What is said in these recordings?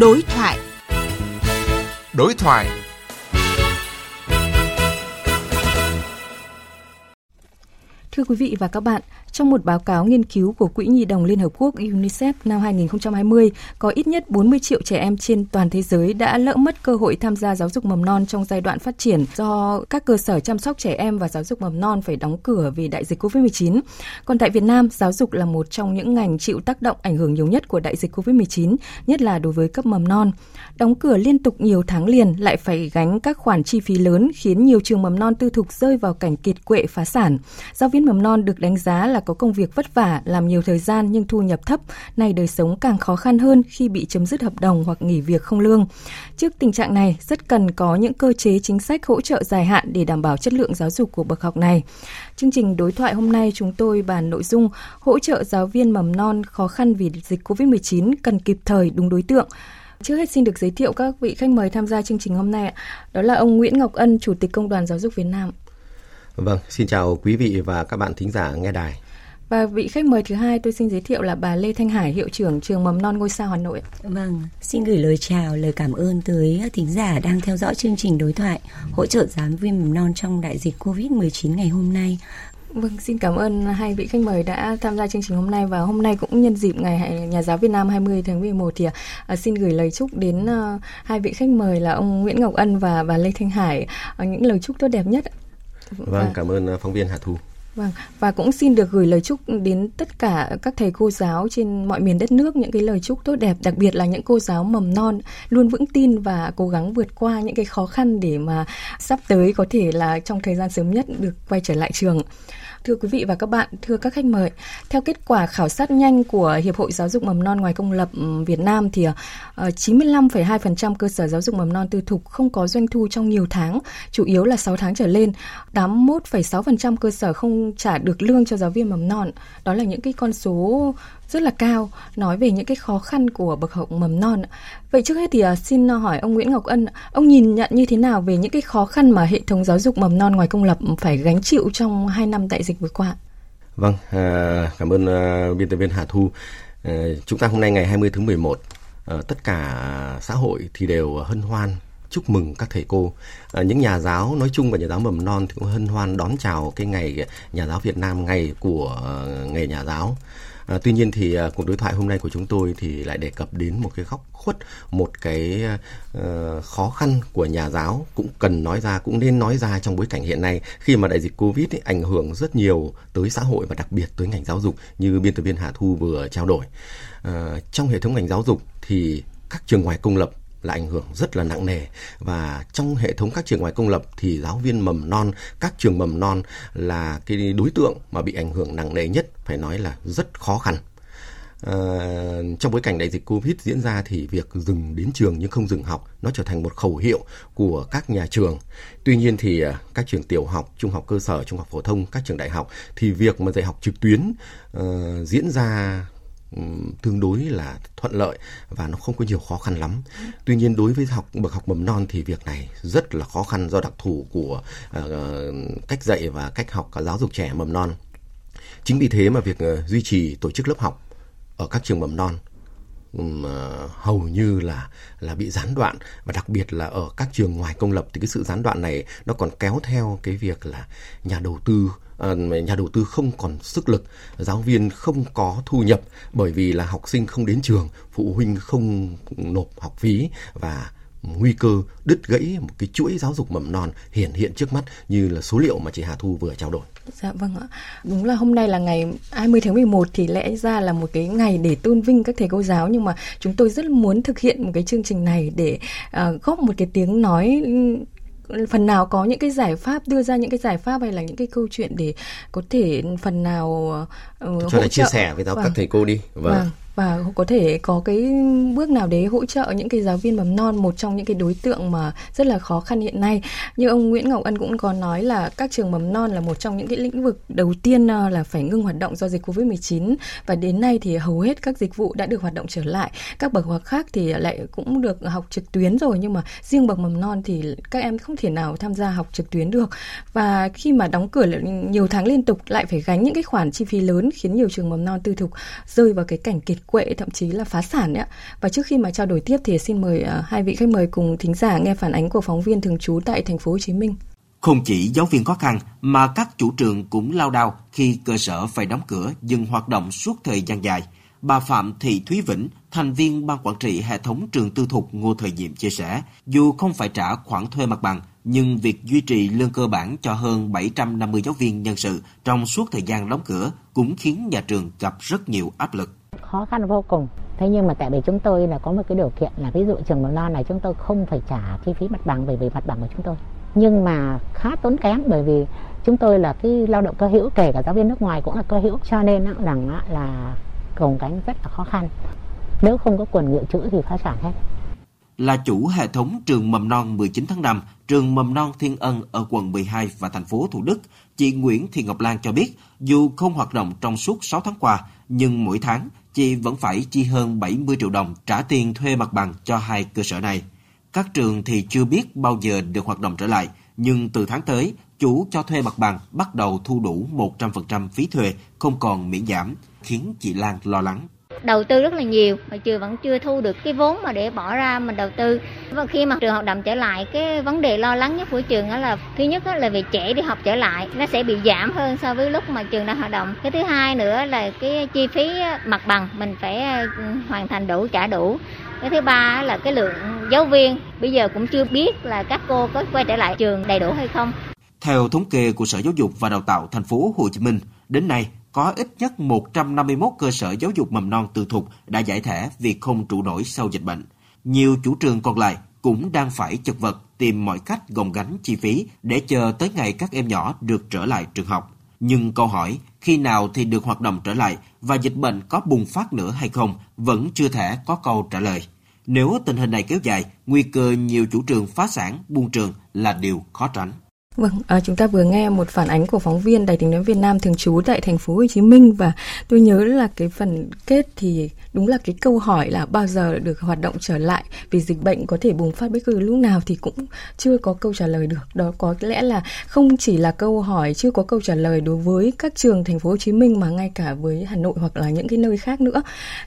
Đối thoại. Đối thoại. Thưa quý vị và các bạn, trong một báo cáo nghiên cứu của Quỹ Nhi đồng Liên Hợp Quốc UNICEF năm 2020, có ít nhất 40 triệu trẻ em trên toàn thế giới đã lỡ mất cơ hội tham gia giáo dục mầm non trong giai đoạn phát triển do các cơ sở chăm sóc trẻ em và giáo dục mầm non phải đóng cửa vì đại dịch COVID-19. Còn tại Việt Nam, giáo dục là một trong những ngành chịu tác động ảnh hưởng nhiều nhất của đại dịch COVID-19, nhất là đối với cấp mầm non. Đóng cửa liên tục nhiều tháng liền lại phải gánh các khoản chi phí lớn khiến nhiều trường mầm non tư thục rơi vào cảnh kiệt quệ phá sản. Giáo viên mầm non được đánh giá là có công việc vất vả, làm nhiều thời gian nhưng thu nhập thấp, nay đời sống càng khó khăn hơn khi bị chấm dứt hợp đồng hoặc nghỉ việc không lương. Trước tình trạng này, rất cần có những cơ chế chính sách hỗ trợ dài hạn để đảm bảo chất lượng giáo dục của bậc học này. Chương trình đối thoại hôm nay chúng tôi bàn nội dung hỗ trợ giáo viên mầm non khó khăn vì dịch COVID-19 cần kịp thời đúng đối tượng. Trước hết xin được giới thiệu các vị khách mời tham gia chương trình hôm nay. Đó là ông Nguyễn Ngọc Ân, Chủ tịch Công đoàn Giáo dục Việt Nam. Vâng, xin chào quý vị và các bạn thính giả nghe đài. Và vị khách mời thứ hai tôi xin giới thiệu là bà Lê Thanh Hải, hiệu trưởng trường mầm non ngôi sao Hà Nội. Vâng, xin gửi lời chào, lời cảm ơn tới thính giả đang theo dõi chương trình đối thoại hỗ trợ giáo viên mầm non trong đại dịch Covid-19 ngày hôm nay. Vâng, xin cảm ơn hai vị khách mời đã tham gia chương trình hôm nay và hôm nay cũng nhân dịp ngày Nhà giáo Việt Nam 20 tháng 11 thì uh, xin gửi lời chúc đến uh, hai vị khách mời là ông Nguyễn Ngọc Ân và bà Lê Thanh Hải uh, những lời chúc tốt đẹp nhất. Vâng, cảm ơn phóng viên Hà Thu. Vâng, và cũng xin được gửi lời chúc đến tất cả các thầy cô giáo trên mọi miền đất nước những cái lời chúc tốt đẹp, đặc biệt là những cô giáo mầm non luôn vững tin và cố gắng vượt qua những cái khó khăn để mà sắp tới có thể là trong thời gian sớm nhất được quay trở lại trường. Thưa quý vị và các bạn, thưa các khách mời, theo kết quả khảo sát nhanh của Hiệp hội Giáo dục mầm non ngoài công lập Việt Nam thì ờ, 95,2% cơ sở giáo dục mầm non tư thục không có doanh thu trong nhiều tháng, chủ yếu là 6 tháng trở lên. 81,6% cơ sở không trả được lương cho giáo viên mầm non. Đó là những cái con số rất là cao nói về những cái khó khăn của bậc học mầm non. Vậy trước hết thì à, xin à, hỏi ông Nguyễn Ngọc Ân, ông nhìn nhận như thế nào về những cái khó khăn mà hệ thống giáo dục mầm non ngoài công lập phải gánh chịu trong 2 năm đại dịch vừa qua? Vâng, à, cảm ơn biên tập viên Hà Thu. Chúng ta hôm nay ngày 20 tháng 11, tất cả xã hội thì đều hân hoan chúc mừng các thầy cô. À, những nhà giáo nói chung và nhà giáo mầm non thì cũng hân hoan đón chào cái ngày nhà giáo Việt Nam, ngày của uh, nghề nhà giáo. À, tuy nhiên thì à, cuộc đối thoại hôm nay của chúng tôi thì lại đề cập đến một cái góc khuất, một cái à, khó khăn của nhà giáo cũng cần nói ra, cũng nên nói ra trong bối cảnh hiện nay khi mà đại dịch Covid ấy, ảnh hưởng rất nhiều tới xã hội và đặc biệt tới ngành giáo dục như biên tập viên Hà Thu vừa trao đổi. À, trong hệ thống ngành giáo dục thì các trường ngoài công lập là ảnh hưởng rất là nặng nề và trong hệ thống các trường ngoài công lập thì giáo viên mầm non các trường mầm non là cái đối tượng mà bị ảnh hưởng nặng nề nhất phải nói là rất khó khăn À, trong bối cảnh đại dịch Covid diễn ra thì việc dừng đến trường nhưng không dừng học nó trở thành một khẩu hiệu của các nhà trường. Tuy nhiên thì ờ, các trường tiểu học, trung học cơ sở, trung học phổ thông, các trường đại học thì việc mà dạy học trực tuyến uh, diễn ra tương đối là thuận lợi và nó không có nhiều khó khăn lắm. Tuy nhiên đối với học bậc học mầm non thì việc này rất là khó khăn do đặc thù của uh, cách dạy và cách học giáo dục trẻ mầm non. Chính vì thế mà việc uh, duy trì tổ chức lớp học ở các trường mầm non um, uh, hầu như là là bị gián đoạn và đặc biệt là ở các trường ngoài công lập thì cái sự gián đoạn này nó còn kéo theo cái việc là nhà đầu tư À, nhà đầu tư không còn sức lực, giáo viên không có thu nhập bởi vì là học sinh không đến trường, phụ huynh không nộp học phí và nguy cơ đứt gãy một cái chuỗi giáo dục mầm non hiển hiện trước mắt như là số liệu mà chị Hà Thu vừa trao đổi. Dạ vâng ạ. Đúng là hôm nay là ngày 20 tháng 11 thì lẽ ra là một cái ngày để tôn vinh các thầy cô giáo nhưng mà chúng tôi rất muốn thực hiện một cái chương trình này để uh, góp một cái tiếng nói phần nào có những cái giải pháp đưa ra những cái giải pháp hay là những cái câu chuyện để có thể phần nào uh, cho hỗ trợ. chia sẻ với giáo vâng. các thầy cô đi vâng. vâng và có thể có cái bước nào đấy hỗ trợ những cái giáo viên mầm non, một trong những cái đối tượng mà rất là khó khăn hiện nay. Như ông Nguyễn Ngọc Ân cũng có nói là các trường mầm non là một trong những cái lĩnh vực đầu tiên ờ, là phải ngưng hoạt động do dịch Covid-19 và đến nay thì hầu hết các dịch vụ đã được hoạt động trở lại. Các bậc học khác thì lại cũng được học trực tuyến rồi, nhưng mà riêng bậc mầm non thì các em không thể nào tham gia học trực tuyến được. Và khi mà đóng cửa nhiều tháng liên tục, lại phải gánh những cái khoản chi phí lớn khiến nhiều trường mầm non tư thục rơi vào cái cảnh kiệt kiệt quệ thậm chí là phá sản ấy. Và trước khi mà trao đổi tiếp thì xin mời à, hai vị khách mời cùng thính giả nghe phản ánh của phóng viên thường trú tại thành phố Hồ Chí Minh. Không chỉ giáo viên khó khăn mà các chủ trường cũng lao đao khi cơ sở phải đóng cửa dừng hoạt động suốt thời gian dài. Bà Phạm Thị Thúy Vĩnh, thành viên ban quản trị hệ thống trường tư thục Ngô Thời Diệm chia sẻ, dù không phải trả khoản thuê mặt bằng, nhưng việc duy trì lương cơ bản cho hơn 750 giáo viên nhân sự trong suốt thời gian đóng cửa cũng khiến nhà trường gặp rất nhiều áp lực. Khó khăn vô cùng. Thế nhưng mà tại vì chúng tôi là có một cái điều kiện là ví dụ trường mầm non này chúng tôi không phải trả chi phí mặt bằng bởi vì mặt bằng của chúng tôi. Nhưng mà khá tốn kém bởi vì chúng tôi là cái lao động cơ hữu kể cả giáo viên nước ngoài cũng là cơ hữu cho nên rằng là gồng cánh rất là khó khăn. Nếu không có quần dự trữ thì phá sản hết. Là chủ hệ thống trường mầm non 19 tháng 5, trường mầm non Thiên Ân ở quận 12 và thành phố Thủ Đức, chị Nguyễn Thị Ngọc Lan cho biết, dù không hoạt động trong suốt 6 tháng qua, nhưng mỗi tháng chị vẫn phải chi hơn 70 triệu đồng trả tiền thuê mặt bằng cho hai cơ sở này. Các trường thì chưa biết bao giờ được hoạt động trở lại, nhưng từ tháng tới, chủ cho thuê mặt bằng bắt đầu thu đủ 100% phí thuê, không còn miễn giảm khiến chị Lan lo lắng. Đầu tư rất là nhiều mà trường vẫn chưa thu được cái vốn mà để bỏ ra mình đầu tư. Và khi mà trường hoạt động trở lại, cái vấn đề lo lắng nhất của trường đó là thứ nhất là về trẻ đi học trở lại, nó sẽ bị giảm hơn so với lúc mà trường đang hoạt động. Cái thứ hai nữa là cái chi phí mặt bằng mình phải à, hoàn thành đủ trả đủ. Cái thứ ba là cái lượng giáo viên bây giờ cũng chưa biết là các cô có quay trở lại trường đầy đủ hay không. Theo thống kê của Sở Giáo dục và Đào tạo thành phố Hồ Chí Minh, đến nay có ít nhất 151 cơ sở giáo dục mầm non tư thục đã giải thể vì không trụ nổi sau dịch bệnh. Nhiều chủ trường còn lại cũng đang phải chật vật tìm mọi cách gồng gánh chi phí để chờ tới ngày các em nhỏ được trở lại trường học. Nhưng câu hỏi khi nào thì được hoạt động trở lại và dịch bệnh có bùng phát nữa hay không vẫn chưa thể có câu trả lời. Nếu tình hình này kéo dài, nguy cơ nhiều chủ trường phá sản, buông trường là điều khó tránh. Vâng, à, chúng ta vừa nghe một phản ánh của phóng viên Đài tiếng nói Việt Nam thường trú tại thành phố Hồ Chí Minh và tôi nhớ là cái phần kết thì đúng là cái câu hỏi là bao giờ được hoạt động trở lại vì dịch bệnh có thể bùng phát bất cứ lúc nào thì cũng chưa có câu trả lời được. Đó có lẽ là không chỉ là câu hỏi chưa có câu trả lời đối với các trường thành phố Hồ Chí Minh mà ngay cả với Hà Nội hoặc là những cái nơi khác nữa.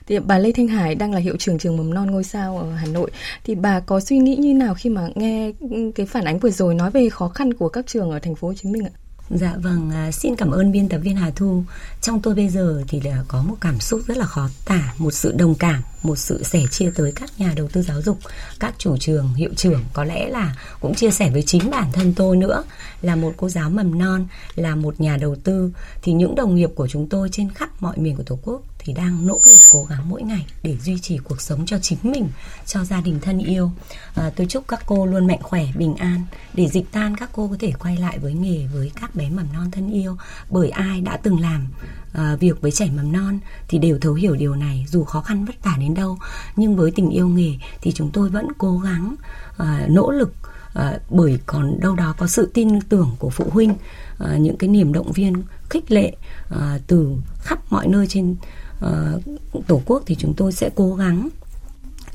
Thì bà Lê Thanh Hải đang là hiệu trưởng trường mầm non ngôi sao ở Hà Nội thì bà có suy nghĩ như nào khi mà nghe cái phản ánh vừa rồi nói về khó khăn của các trường ở thành phố Hồ Chí Minh ạ? Dạ vâng, à, xin cảm ơn biên tập viên Hà Thu. Trong tôi bây giờ thì là có một cảm xúc rất là khó tả, một sự đồng cảm, một sự sẻ chia tới các nhà đầu tư giáo dục, các chủ trường, hiệu trưởng có lẽ là cũng chia sẻ với chính bản thân tôi nữa là một cô giáo mầm non, là một nhà đầu tư thì những đồng nghiệp của chúng tôi trên khắp mọi miền của Tổ quốc thì đang nỗ lực cố gắng mỗi ngày để duy trì cuộc sống cho chính mình, cho gia đình thân yêu. À, tôi chúc các cô luôn mạnh khỏe, bình an. Để dịch tan các cô có thể quay lại với nghề với các bé mầm non thân yêu. Bởi ai đã từng làm à, việc với trẻ mầm non thì đều thấu hiểu điều này dù khó khăn vất vả đến đâu. Nhưng với tình yêu nghề thì chúng tôi vẫn cố gắng à, nỗ lực à, bởi còn đâu đó có sự tin tưởng của phụ huynh à, những cái niềm động viên khích lệ à, từ khắp mọi nơi trên uh, tổ quốc thì chúng tôi sẽ cố gắng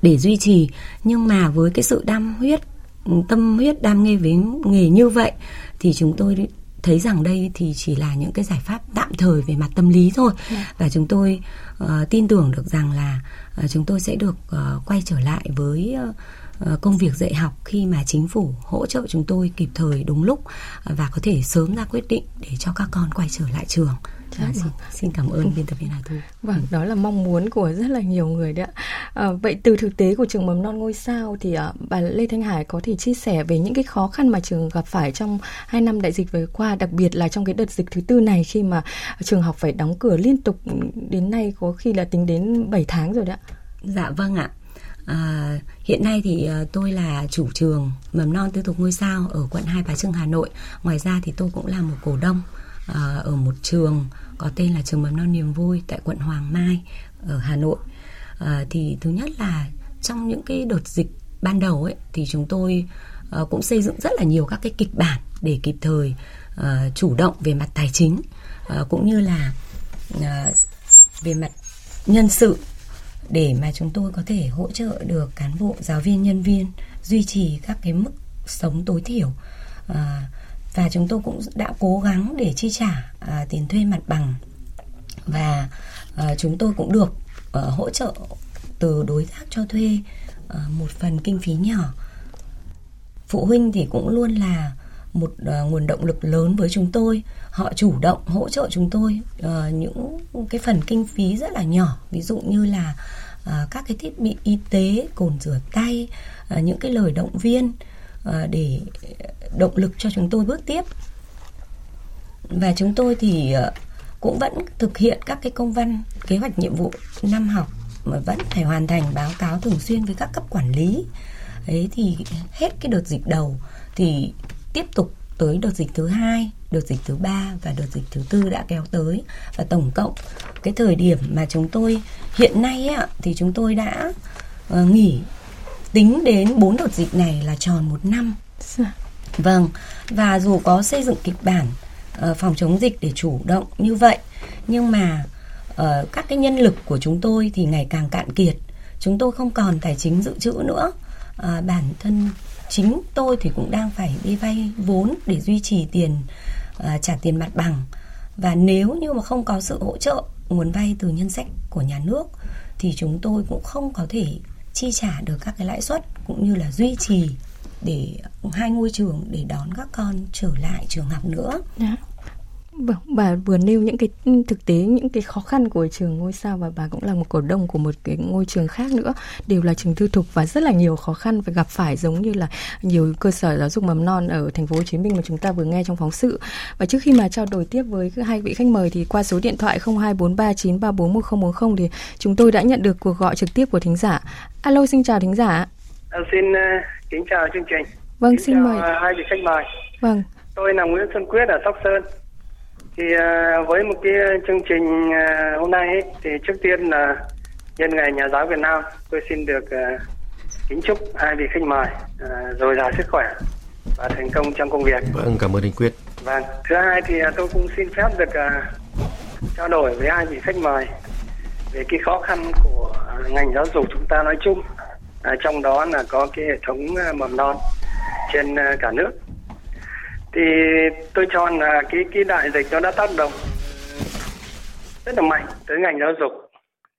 để duy trì nhưng mà với cái sự đam huyết tâm huyết đam mê với nghề như vậy thì chúng tôi thấy rằng đây thì chỉ là những cái giải pháp tạm thời về mặt tâm lý thôi yeah. Dạ. và chúng tôi uh, tin tưởng được rằng là uh, chúng tôi sẽ được uh, quay trở lại với uh, công việc dạy học khi mà chính phủ hỗ trợ chúng tôi kịp thời đúng lúc và có thể sớm ra quyết định để cho các con quay trở lại trường Dạ, vâng. xin, xin cảm ơn biên tập viên Hà Thu. Vâng, đó là mong muốn của rất là nhiều người đấy ạ. À, vậy từ thực tế của trường mầm non ngôi sao thì à, bà Lê Thanh Hải có thể chia sẻ về những cái khó khăn mà trường gặp phải trong hai năm đại dịch vừa qua, đặc biệt là trong cái đợt dịch thứ tư này khi mà trường học phải đóng cửa liên tục đến nay có khi là tính đến 7 tháng rồi đấy ạ. Dạ vâng ạ. À, hiện nay thì uh, tôi là chủ trường mầm non tư thục ngôi sao ở quận Hai Bà Trưng Hà Nội. Ngoài ra thì tôi cũng là một cổ đông à, Ờ, ở một trường có tên là trường mầm non niềm vui tại quận Hoàng Mai ở Hà Nội. À, thì thứ nhất là trong những cái đợt dịch ban đầu ấy thì chúng tôi uh, cũng xây dựng rất là nhiều các cái kịch bản để kịp thời uh, chủ động về mặt tài chính uh, cũng như là uh, về mặt nhân sự để mà chúng tôi có thể hỗ trợ được cán bộ giáo viên nhân viên duy trì các cái mức sống tối thiểu. Uh, và chúng tôi cũng đã cố gắng để chi trả à, tiền thuê mặt bằng. Và à, chúng tôi cũng được uh, hỗ trợ từ đối tác cho thuê uh, một phần kinh phí nhỏ. Phụ huynh thì cũng luôn là một uh, nguồn động lực lớn với chúng tôi. Họ chủ động hỗ trợ chúng tôi uh, những cái phần kinh phí rất là nhỏ. Ví dụ như là uh, các cái thiết bị y tế cồn rửa tay uh, những cái lời động viên. uh, À, để động lực cho chúng tôi bước tiếp. Và chúng tôi thì à, cũng vẫn thực hiện các cái công văn kế hoạch nhiệm vụ năm học mà vẫn phải hoàn thành báo cáo thường xuyên với các cấp quản lý. Ấy thì hết cái đợt dịch đầu thì tiếp tục tới đợt dịch thứ hai đợt dịch thứ ba và đợt dịch thứ tư đã kéo tới. Và tổng cộng cái thời điểm mà chúng tôi hiện nay ấy, thì chúng tôi đã uh, nghỉ tính đến bốn đợt dịch này là tròn một năm. Dạ. vâng và dù có xây dựng kịch bản uh, phòng chống dịch để chủ động như vậy nhưng mà uh, các cái nhân lực của chúng tôi thì ngày càng cạn kiệt. Chúng tôi không còn tài chính dự trữ nữa. Uh, bản thân chính tôi thì cũng đang phải đi vay vốn để duy trì tiền uh, trả tiền mặt bằng. Và nếu như mà không có sự hỗ trợ nguồn vay từ nhân sách của nhà nước thì chúng tôi cũng không có thể chi trả được các cái lãi suất cũng như là duy trì để hai ngôi trường để đón các con trở lại trường học nữa. Đã. Vâng, bà vừa nêu những cái thực tế những cái khó khăn của trường ngôi sao và bà cũng là một cổ đông của một cái ngôi trường khác nữa đều là trường tư thục và rất là nhiều khó khăn phải gặp phải giống như là nhiều cơ sở giáo dục mầm non ở thành phố Hồ Chí Minh mà chúng ta vừa nghe trong phóng sự. Và trước khi mà trao đổi tiếp với hai vị khách mời thì qua số điện thoại 02439341040 thì chúng tôi đã nhận được cuộc gọi trực tiếp của thính giả. Alo xin chào thính giả. À, xin uh, kính chào chương trình. Vâng kính xin chào, mời. Uh, hai vị khách mời. Vâng. Tôi là Nguyễn Xuân Quyết ở Sóc Sơn thì uh, với một cái chương trình uh, hôm nay ấy, thì trước tiên là nhân ngày nhà giáo Việt Nam tôi xin được uh, kính chúc hai vị khách mời uh, dồi dào sức khỏe và thành công trong công việc. Vâng, cảm ơn anh Quyết. Vâng, thứ hai thì uh, tôi cũng xin phép được uh, trao đổi với hai vị khách mời về cái khó khăn của ngành giáo dục chúng ta nói chung, à, trong đó là có cái hệ thống à, mầm non trên à, cả nước thì tôi cho là cái cái đại dịch nó đã tác động rất là mạnh tới ngành giáo dục.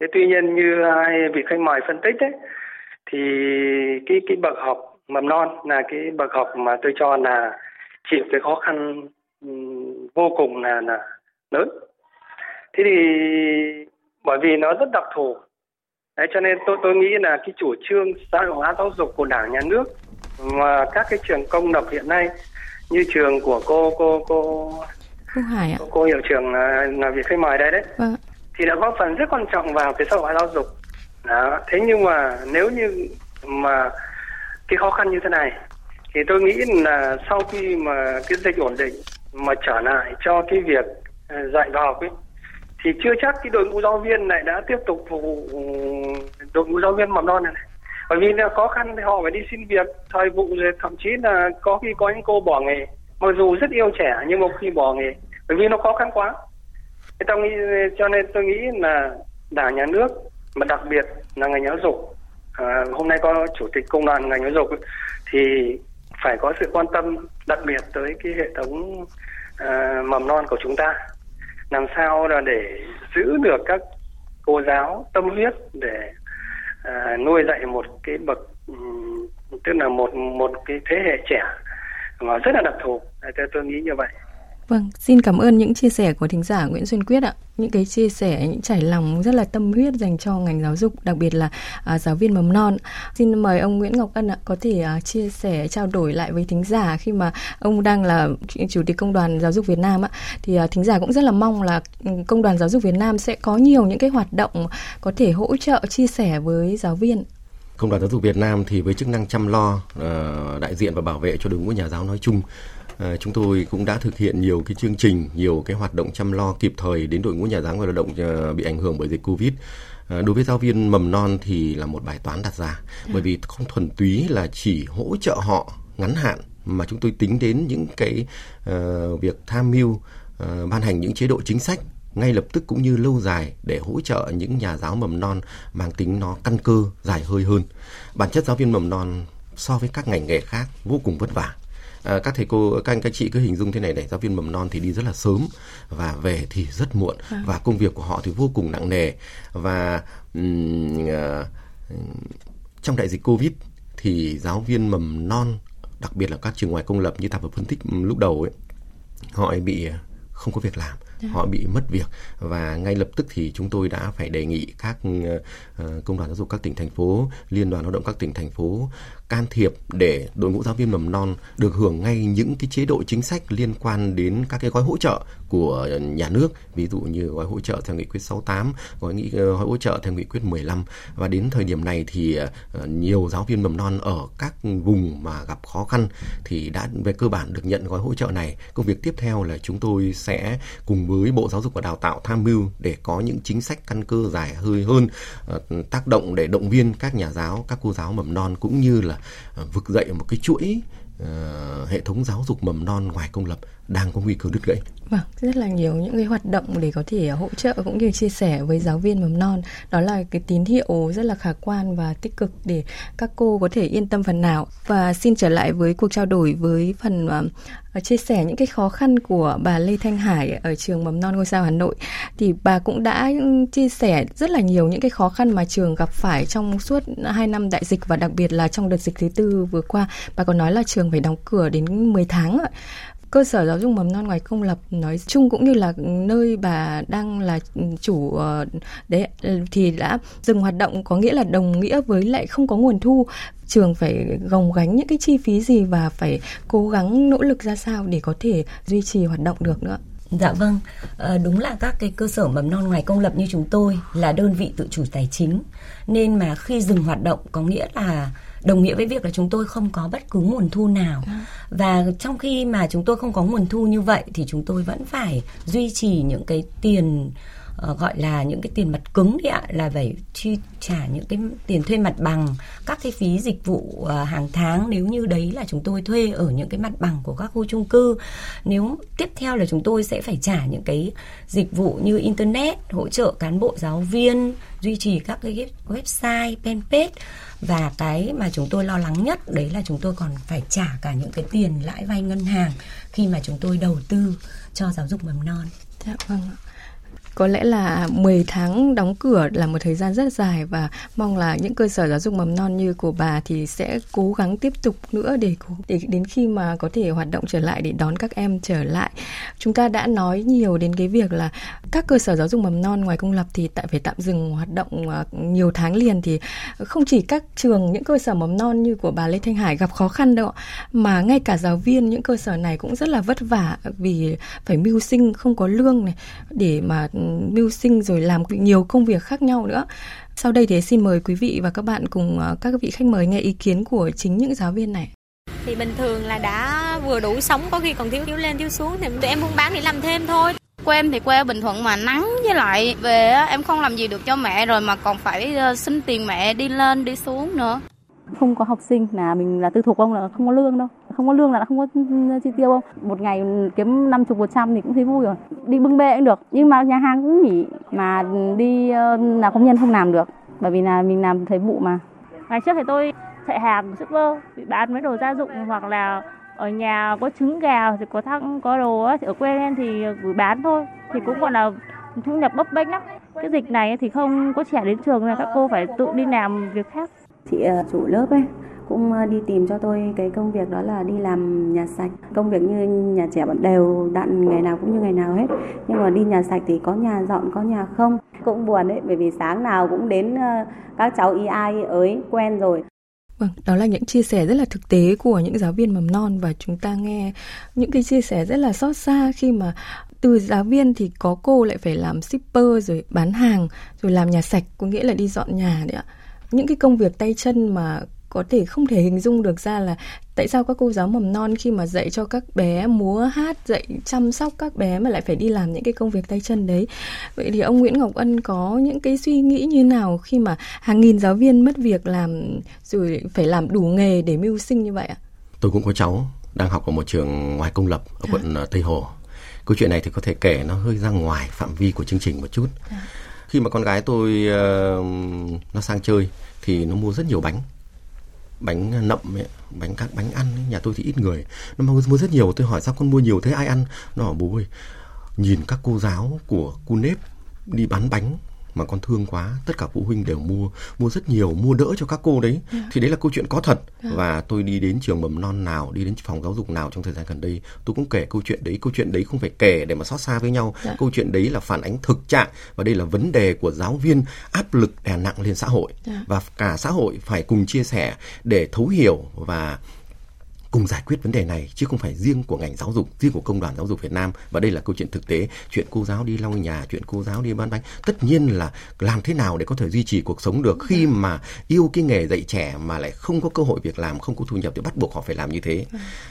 Thế tuy nhiên như hai vị khách mời phân tích ấy, thì cái cái bậc học mầm non là cái bậc học mà tôi cho là chịu cái khó khăn ừ, vô cùng là là lớn. Thế thì bởi vì nó rất đặc thù. Đấy, cho nên tôi tôi nghĩ là cái chủ trương xã hội hóa giáo dục của đảng nhà nước mà các cái trường công lập hiện nay như trường của cô cô cô cô Hải ạ. Cô, cô hiệu trưởng là, là vị khách mời đây đấy. Vâng. Thì đã góp phần rất quan trọng vào cái xã hội giáo dục. Đó. Thế nhưng mà nếu như mà cái khó khăn như thế này thì tôi nghĩ là sau khi mà cái dịch ổn định mà trở lại cho cái việc dạy và học ấy thì chưa chắc cái đội ngũ giáo viên này đã tiếp tục phục vụ ừ, đội ngũ giáo viên mầm non này, này. Bởi vì là khó khăn thì họ phải đi xin việc thời vụ rồi thậm chí là có khi có những cô bỏ nghề. Mặc dù rất yêu trẻ nhưng một khi bỏ nghề bởi vì nó khó khăn quá. Thế tôi nghĩ cho nên tôi nghĩ là đảng nhà nước mà đặc biệt là ngành giáo dục à, hôm nay có chủ tịch công đoàn ngành giáo dục thì phải có sự quan tâm đặc biệt tới cái hệ thống à, mầm non của chúng ta làm sao là để giữ được các cô giáo tâm huyết để à, nuôi dạy một cái bậc tức là một một cái thế hệ trẻ mà rất là đặc thù. Tôi, tôi nghĩ như vậy. Vâng, xin cảm ơn những chia sẻ của thính giả Nguyễn Xuân Quyết ạ. Những cái chia sẻ, những trải lòng rất là tâm huyết dành cho ngành giáo dục, đặc biệt là à, giáo viên mầm non. Xin mời ông Nguyễn Ngọc Ân ạ, có thể à, chia sẻ, trao đổi lại với thính giả khi mà ông đang là chủ tịch công đoàn giáo dục Việt Nam ạ. Thì à, thính giả cũng rất là mong là ừ, công đoàn giáo dục Việt Nam sẽ có nhiều những cái hoạt động có thể hỗ trợ, chia sẻ với giáo viên. Công đoàn giáo dục Việt Nam thì với chức năng chăm lo ờ, đại diện và bảo vệ cho đội ngũ nhà giáo nói chung À, chúng tôi cũng đã thực hiện nhiều cái chương trình, nhiều cái hoạt động chăm lo kịp thời đến đội ngũ nhà giáo và lao động ờ, bị ảnh hưởng bởi dịch Covid. Ờ, đối với giáo viên mầm non thì là một bài toán đặt ra, bởi vì không thuần túy là chỉ hỗ trợ họ ngắn hạn mà chúng tôi tính đến những cái uh, việc tham mưu uh, ban hành những chế độ chính sách ngay lập tức cũng như lâu dài để hỗ trợ những nhà giáo mầm non mang tính nó căn cơ dài hơi hơn. Bản chất giáo viên mầm non so với các ngành nghề khác vô cùng vất vả à, các thầy cô các anh các chị cứ hình dung thế này này giáo viên mầm non thì đi rất là sớm và về thì rất muộn à. và công việc của họ thì vô cùng nặng nề và um, uh, trong đại dịch covid thì giáo viên mầm non đặc biệt là các trường ngoài công lập như thảo vừa phân tích lúc đầu ấy họ bị không có việc làm Dạ. họ bị mất việc và ngay lập tức thì chúng tôi đã phải đề nghị các ờ, công đoàn giáo dục các tỉnh thành phố liên đoàn lao động các tỉnh thành phố can thiệp để đội ngũ giáo viên mầm non được hưởng ngay những cái chế độ chính sách liên quan đến các cái gói hỗ trợ của nhà nước, ví dụ như gói hỗ trợ theo nghị quyết 68 gói nghị gói hỗ trợ theo nghị quyết 15 và đến thời điểm này thì ờ, nhiều giáo viên mầm non ở các vùng mà gặp khó khăn thì đã về cơ bản được nhận gói hỗ trợ này. Công việc tiếp theo là chúng tôi sẽ cùng với bộ giáo dục và đào tạo tham mưu để có những chính sách căn cơ dài hơi hơn ờ, tác động để động viên các nhà giáo, các cô giáo mầm non cũng như là Ờ, vực dậy một cái chuỗi ờ, hệ thống giáo dục mầm non ngoài công lập đang có nguy cơ đứt gãy. Vâng, rất là nhiều những cái hoạt động để có thể hỗ trợ cũng như chia sẻ với giáo viên mầm non. Đó là cái tín hiệu rất là khả quan và tích cực để các cô có thể yên tâm phần nào. Và xin trở lại với cuộc trao đổi với phần uh, chia sẻ những cái khó khăn của bà Lê Thanh Hải ở trường mầm non ngôi sao Hà Nội thì bà cũng đã um, chia sẻ rất là nhiều những cái khó khăn mà trường gặp phải trong suốt 2 năm đại dịch và đặc biệt là trong đợt dịch thứ tư vừa qua. Bà có nói là trường phải đóng cửa đến 10 tháng ạ cơ sở giáo dục mầm non ngoài công lập nói chung cũng như là nơi bà đang là chủ ờ, đấy thì đã dừng hoạt động có nghĩa là đồng nghĩa với lại không có nguồn thu. Trường phải gồng gánh những cái chi phí gì và phải cố gắng nỗ lực ra sao để có thể duy trì hoạt động được nữa? Dạ vâng, à, đúng là các cái cơ sở mầm non ngoài công lập như chúng tôi là đơn vị tự chủ tài chính. Nên mà khi dừng hoạt động có nghĩa là đồng nghĩa với việc là chúng tôi không có bất cứ nguồn thu nào dạ. và trong khi mà chúng tôi không có nguồn thu như vậy thì chúng tôi vẫn phải duy trì những cái tiền uh, gọi là những cái tiền mặt cứng đấy ạ là phải chi trả những cái tiền thuê mặt bằng các cái phí dịch vụ uh, hàng tháng. Nếu như đấy là chúng tôi thuê ở những cái mặt bằng của các khu chung cư nếu tiếp theo là chúng tôi sẽ phải trả những cái dịch vụ như internet hỗ trợ cán bộ giáo viên duy trì các cái website fanpage. Và cái mà chúng tôi lo lắng nhất đấy là chúng tôi còn phải trả cả những cái tiền lãi vay ngân hàng khi mà chúng tôi đầu tư cho giáo dục mầm non. Dạ vâng ạ có lẽ là 10 tháng đóng cửa là một thời gian rất dài và mong là những cơ sở giáo dục mầm non như của bà thì sẽ cố gắng tiếp tục nữa để để đến khi mà có thể hoạt động trở lại để đón các em trở lại. Chúng ta đã nói nhiều đến cái việc là các cơ sở giáo dục mầm non ngoài công lập thì tại phải tạm dừng hoạt động à, nhiều tháng liền thì không chỉ các trường, những cơ sở mầm non như của bà Lê Thanh Hải gặp khó khăn đâu mà ngay cả giáo viên những cơ sở này cũng rất là vất vả vì phải mưu sinh, không có lương này để mà mưu sinh rồi làm nhiều công việc khác nhau nữa. Sau đây thì xin mời quý vị và các bạn cùng ờ, các vị khách mời nghe ý kiến của chính những giáo viên này. Thì bình thường là đã vừa đủ sống có khi còn thiếu thiếu lên thiếu xuống thì tụi em buôn bán thì làm thêm thôi. Quê em thì quê ở Bình Thuận mà nắng với lại về em không làm gì được cho mẹ rồi mà còn phải ờ, xin tiền mẹ đi lên đi xuống nữa không có học sinh là mình là tư thục không là không có lương đâu không có lương là không có chi tiêu không? Một ngày kiếm năm chục một trăm thì cũng thấy vui rồi. Đi bưng bê cũng được nhưng mà nhà hàng cũng nghỉ mà đi ờ, là công nhân không làm được bởi vì là mình làm thấy vụ mà. Ngày trước thì tôi chạy hàng shipper bị bán mấy đồ gia dụng hoặc là ở nhà có trứng gà thì có thăng có đồ thì ở quê lên thì gửi bán thôi. Thì cũng còn là thu nhập bấp bênh lắm. Cái dịch này thì không có trẻ đến trường là các cô phải tự đi làm việc khác. Chị ờ, chủ lớp ấy cũng ờ, đi tìm cho tôi cái công việc đó là đi làm nhà sạch. Công việc như nhà trẻ bọn đều đặn ngày nào cũng như ngày nào hết. Nhưng mà đi nhà sạch thì có nhà dọn có nhà không? Cũng buồn đấy bởi vì sáng nào cũng đến ờ, các cháu y ai ới quen rồi. Vâng, đó là những chia sẻ rất là thực tế của những giáo viên mầm non và chúng ta nghe những cái chia sẻ rất là xót xa khi mà từ giáo viên thì có cô lại phải làm shipper rồi bán hàng rồi làm nhà sạch có nghĩa là đi dọn nhà đấy ạ. Những cái công việc tay chân mà có thể không thể hình dung được ra là tại sao các cô giáo mầm non khi mà dạy cho các bé múa hát dạy chăm sóc các bé mà lại phải đi làm những cái công việc tay chân đấy. Vậy thì ông Nguyễn Ngọc Ân có những cái suy nghĩ như nào khi mà hàng nghìn giáo viên mất việc làm rồi phải làm đủ nghề để mưu sinh như vậy ạ? Tôi cũng có cháu đang học ở một trường ngoài công lập ở quận à. Tây Hồ. Câu chuyện này thì có thể kể nó hơi ra ngoài phạm vi của chương trình một chút. À khi mà con gái tôi uh, nó sang chơi thì nó mua rất nhiều bánh bánh nậm ấy, bánh các bánh ăn ấy. nhà tôi thì ít người nó mua, mua rất nhiều tôi hỏi sao con mua nhiều thế ai ăn nó bảo bố ơi nhìn các cô giáo của cu nếp đi bán bánh mà con thương quá tất cả phụ huynh đều mua mua rất nhiều mua đỡ cho các cô đấy Dạ. thì đấy là câu chuyện có thật Dạ. và tôi đi đến trường mầm non nào đi đến phòng giáo dục nào trong thời gian gần đây tôi cũng kể câu chuyện đấy câu chuyện đấy không phải kể để mà xót xa với nhau Dạ. câu chuyện đấy là phản ánh thực trạng và đây là vấn đề của giáo viên áp lực đè nặng lên xã hội và cả xã hội phải cùng chia sẻ để thấu hiểu và cùng giải quyết vấn đề này chứ không phải riêng của ngành giáo dục, riêng của công đoàn giáo dục Việt Nam và đây là câu chuyện thực tế, chuyện cô giáo đi lau nhà, chuyện cô giáo đi bán bánh. Tất nhiên là làm thế nào để có thể duy trì cuộc sống được khi mà yêu cái nghề dạy trẻ mà lại không có cơ hội việc làm, không có thu nhập thì bắt buộc họ phải làm như thế.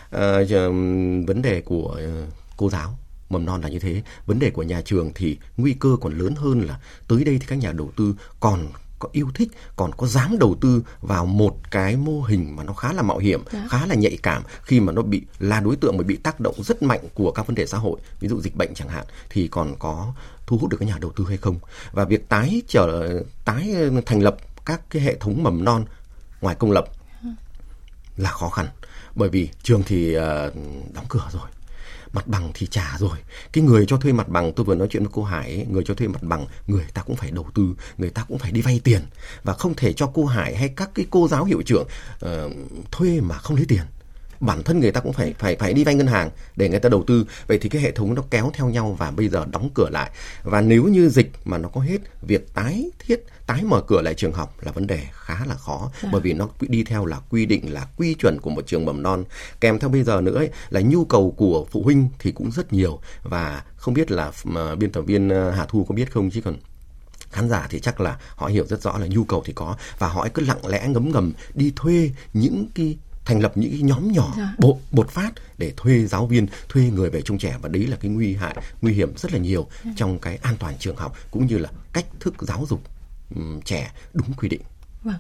Ờ, ừm, vấn đề của ờ, cô giáo mầm non là như thế vấn đề của nhà trường thì nguy cơ còn lớn hơn là tới đây thì các nhà đầu tư còn có yêu thích còn có dám đầu tư vào một cái mô hình mà nó khá là mạo hiểm Dạ. khá là nhạy cảm khi mà nó bị là đối tượng mà bị tác động rất mạnh của các vấn đề xã hội ví dụ dịch bệnh chẳng hạn thì còn có thu hút được các nhà đầu tư hay không. Và việc tái trở tái thành lập các cái hệ thống mầm non ngoài công lập là khó khăn. Bởi vì trường thì ờ, đóng cửa rồi mặt bằng thì trả rồi. Cái người cho thuê mặt bằng tôi vừa nói chuyện với cô Hải ấy, người cho thuê mặt bằng người ta cũng phải đầu tư người ta cũng phải đi vay tiền. Và không thể cho cô Hải hay các cái cô giáo hiệu trưởng uh, thuê mà không lấy tiền bản thân người ta cũng phải phải phải đi vay ngân hàng để người ta đầu tư. Vậy thì cái hệ thống nó kéo theo nhau và bây giờ đóng cửa lại. Và nếu như dịch mà nó có hết việc tái thiết tái mở cửa lại trường học là vấn đề khá là khó. Dạ. bởi vì nó đi theo là quy định là quy chuẩn của một trường mầm non. Kèm theo bây giờ nữa ấy, là nhu cầu của phụ huynh thì cũng rất nhiều. Và không biết là mà biên tập viên ờ, Hà Thu có biết không? Chứ còn khán giả thì chắc là họ hiểu rất rõ là nhu cầu thì có. Và họ cứ lặng lẽ ngấm ngầm đi thuê những cái thành lập những cái nhóm nhỏ Dạ. bộ bột phát để thuê giáo viên thuê người về trông trẻ và đấy là cái nguy hại nguy hiểm rất là nhiều trong cái an toàn trường học cũng như là cách thức giáo dục ừm, trẻ đúng quy định Vâng.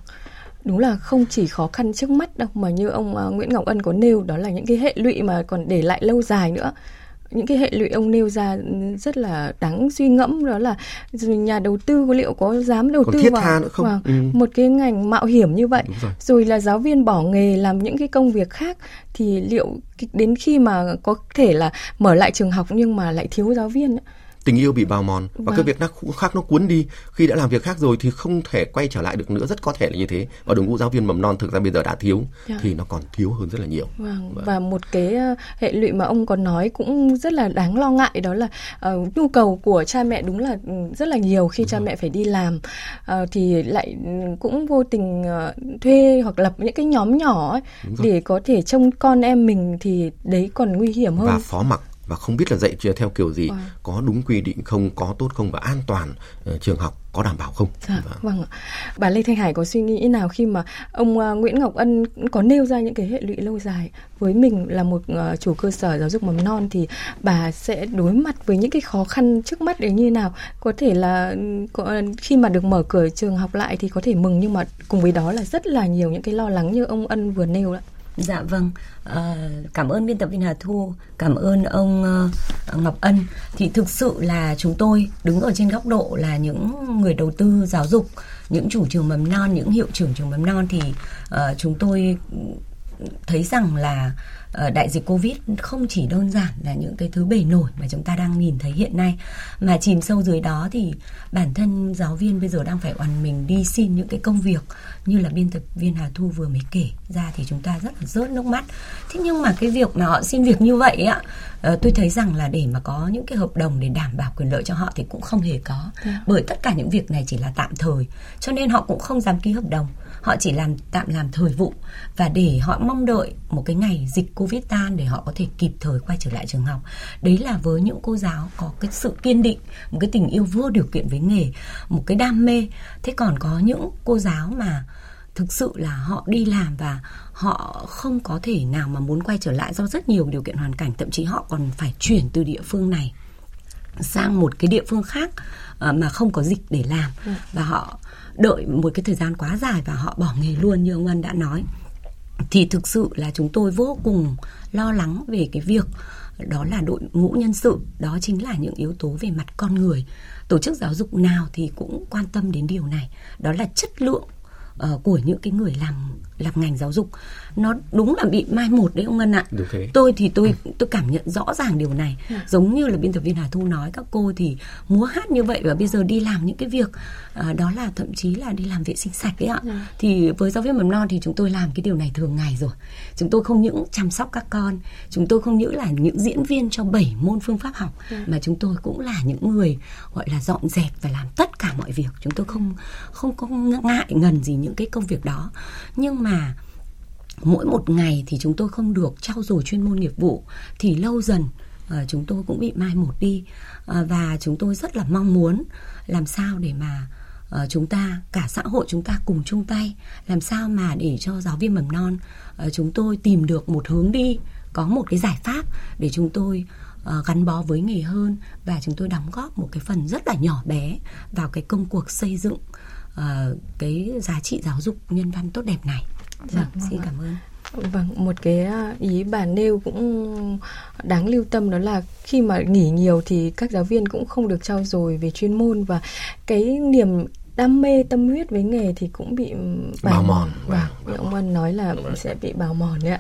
Đúng là không chỉ khó khăn trước mắt đâu mà như ông à, Nguyễn Ngọc Ân có nêu đó là những cái hệ lụy mà còn để lại lâu dài nữa. Những cái hệ lụy ông nêu ra rất là đáng suy ngẫm đó là nhà đầu tư có liệu có dám đầu Còn tư vào nữa không? vào Ừ. một cái ngành mạo hiểm như vậy. Rồi. Rồi là giáo viên bỏ nghề làm những cái công việc khác thì liệu đến khi mà có thể là mở lại trường học nhưng mà lại thiếu giáo viên ấy, tình yêu bị bào mòn và Vâng. cái việc nó khác nó cuốn đi khi đã làm việc khác rồi thì không thể quay trở lại được nữa rất có thể là như thế và đội ngũ giáo viên mầm non thực ra bây giờ đã thiếu Dạ. thì nó còn thiếu hơn rất là nhiều Vâng, và một cái ờ, hệ lụy mà ông còn nói cũng rất là đáng lo ngại đó là ờ, nhu cầu của cha mẹ đúng là ừ, rất là nhiều khi cha mẹ phải đi làm ờ, thì lại ừ, cũng vô tình ờ, thuê hoặc lập những cái nhóm nhỏ ấy rồi. để có thể trông con em mình thì đấy còn nguy hiểm hơn. và phó mặc và không biết là dạy theo kiểu gì Vâng. có đúng quy định không có tốt không và an toàn ờ, trường học có đảm bảo không Dạ, vâng ạ. Bà Lê Thanh Hải có suy nghĩ nào khi mà ông ờ, Nguyễn Ngọc Ân có nêu ra những cái hệ lụy lâu dài với mình là một ờ, chủ cơ sở giáo dục mầm non thì bà sẽ đối mặt với những cái khó khăn trước mắt đấy như nào? Có thể là ừ, có, khi mà được mở cửa trường học lại thì có thể mừng nhưng mà cùng với đó là rất là nhiều những cái lo lắng như ông Ân vừa nêu đó. Dạ vâng, à, cảm ơn biên tập viên Hà Thu, cảm ơn ông uh, Ngọc Ân. Thì thực sự là chúng tôi đứng ở trên góc độ là những người đầu tư giáo dục, những chủ trường mầm non, những hiệu trưởng trường mầm non thì uh, chúng tôi thấy rằng là ờ, đại dịch Covid không chỉ đơn giản là những cái thứ bề nổi mà chúng ta đang nhìn thấy hiện nay mà chìm sâu dưới đó thì bản thân giáo viên bây giờ đang phải oằn mình đi xin những cái công việc như là biên tập viên Hà Thu vừa mới kể ra thì chúng ta rất là rớt nước mắt. Thế nhưng mà cái việc mà họ xin việc như vậy á ờ, tôi thấy rằng là để mà có những cái hợp đồng để đảm bảo quyền lợi cho họ thì cũng không hề có. Bởi tất cả những việc này chỉ là tạm thời cho nên họ cũng không dám ký hợp đồng họ chỉ làm tạm làm thời vụ và để họ mong đợi một cái ngày dịch covid tan để họ có thể kịp thời quay trở lại trường học. Đấy là với những cô giáo có cái sự kiên định một cái tình yêu vô điều kiện với nghề một cái đam mê. Thế còn có những cô giáo mà thực sự là họ đi làm và họ không có thể nào mà muốn quay trở lại do rất nhiều điều kiện hoàn cảnh thậm chí họ còn phải chuyển từ địa phương này sang một cái địa phương khác ờ, mà không có dịch để làm. Và họ đợi một cái thời gian quá dài và họ bỏ nghề luôn như ông Ân đã nói. Thì thực sự là chúng tôi vô cùng lo lắng về cái việc đó là đội ngũ nhân sự đó chính là những yếu tố về mặt con người. Tổ chức giáo dục nào thì cũng quan tâm đến điều này. Đó là chất lượng uh, của những cái người làm làm ngành giáo dục nó đúng là bị mai một đấy ông Ngân ạ. Đúng thế. Tôi thì tôi tôi cảm nhận rõ ràng điều này. Ừ. Giống như là biên tập viên Hà Thu nói các cô thì múa hát như vậy và bây giờ đi làm những cái việc uh, đó là thậm chí là đi làm vệ sinh sạch đấy ạ. Ừ. Thì với giáo viên mầm non thì chúng tôi làm cái điều này thường ngày rồi. Chúng tôi không những chăm sóc các con, chúng tôi không những là những diễn viên cho 7 môn phương pháp học Ừ. mà chúng tôi cũng là những người gọi là dọn dẹp và làm tất cả mọi việc. Chúng tôi không không có ngại ngần gì những cái công việc đó. Nhưng mà mỗi một ngày thì chúng tôi không được trau dồi chuyên môn nghiệp vụ, thì lâu dần ờ, chúng tôi cũng bị mai một đi ờ, và chúng tôi rất là mong muốn làm sao để mà ờ, chúng ta, cả xã hội chúng ta cùng chung tay, làm sao mà để cho giáo viên mầm non chúng tôi tìm được một hướng đi, có một cái giải pháp để chúng tôi gắn bó với nghề hơn và chúng tôi đóng góp một cái phần rất là nhỏ bé vào cái công cuộc xây dựng cái giá trị giáo dục nhân văn tốt đẹp này. Vâng, xin cảm ơn. Vâng, một cái à, ý bà nêu cũng đáng lưu tâm đó là khi mà nghỉ nhiều thì các giáo viên cũng không được trau dồi về chuyên môn và cái niềm đam mê tâm huyết với nghề thì cũng bị Bào mòn, Vâng, vâng, như ông Ân nói là sẽ bị bào mòn đấy ạ.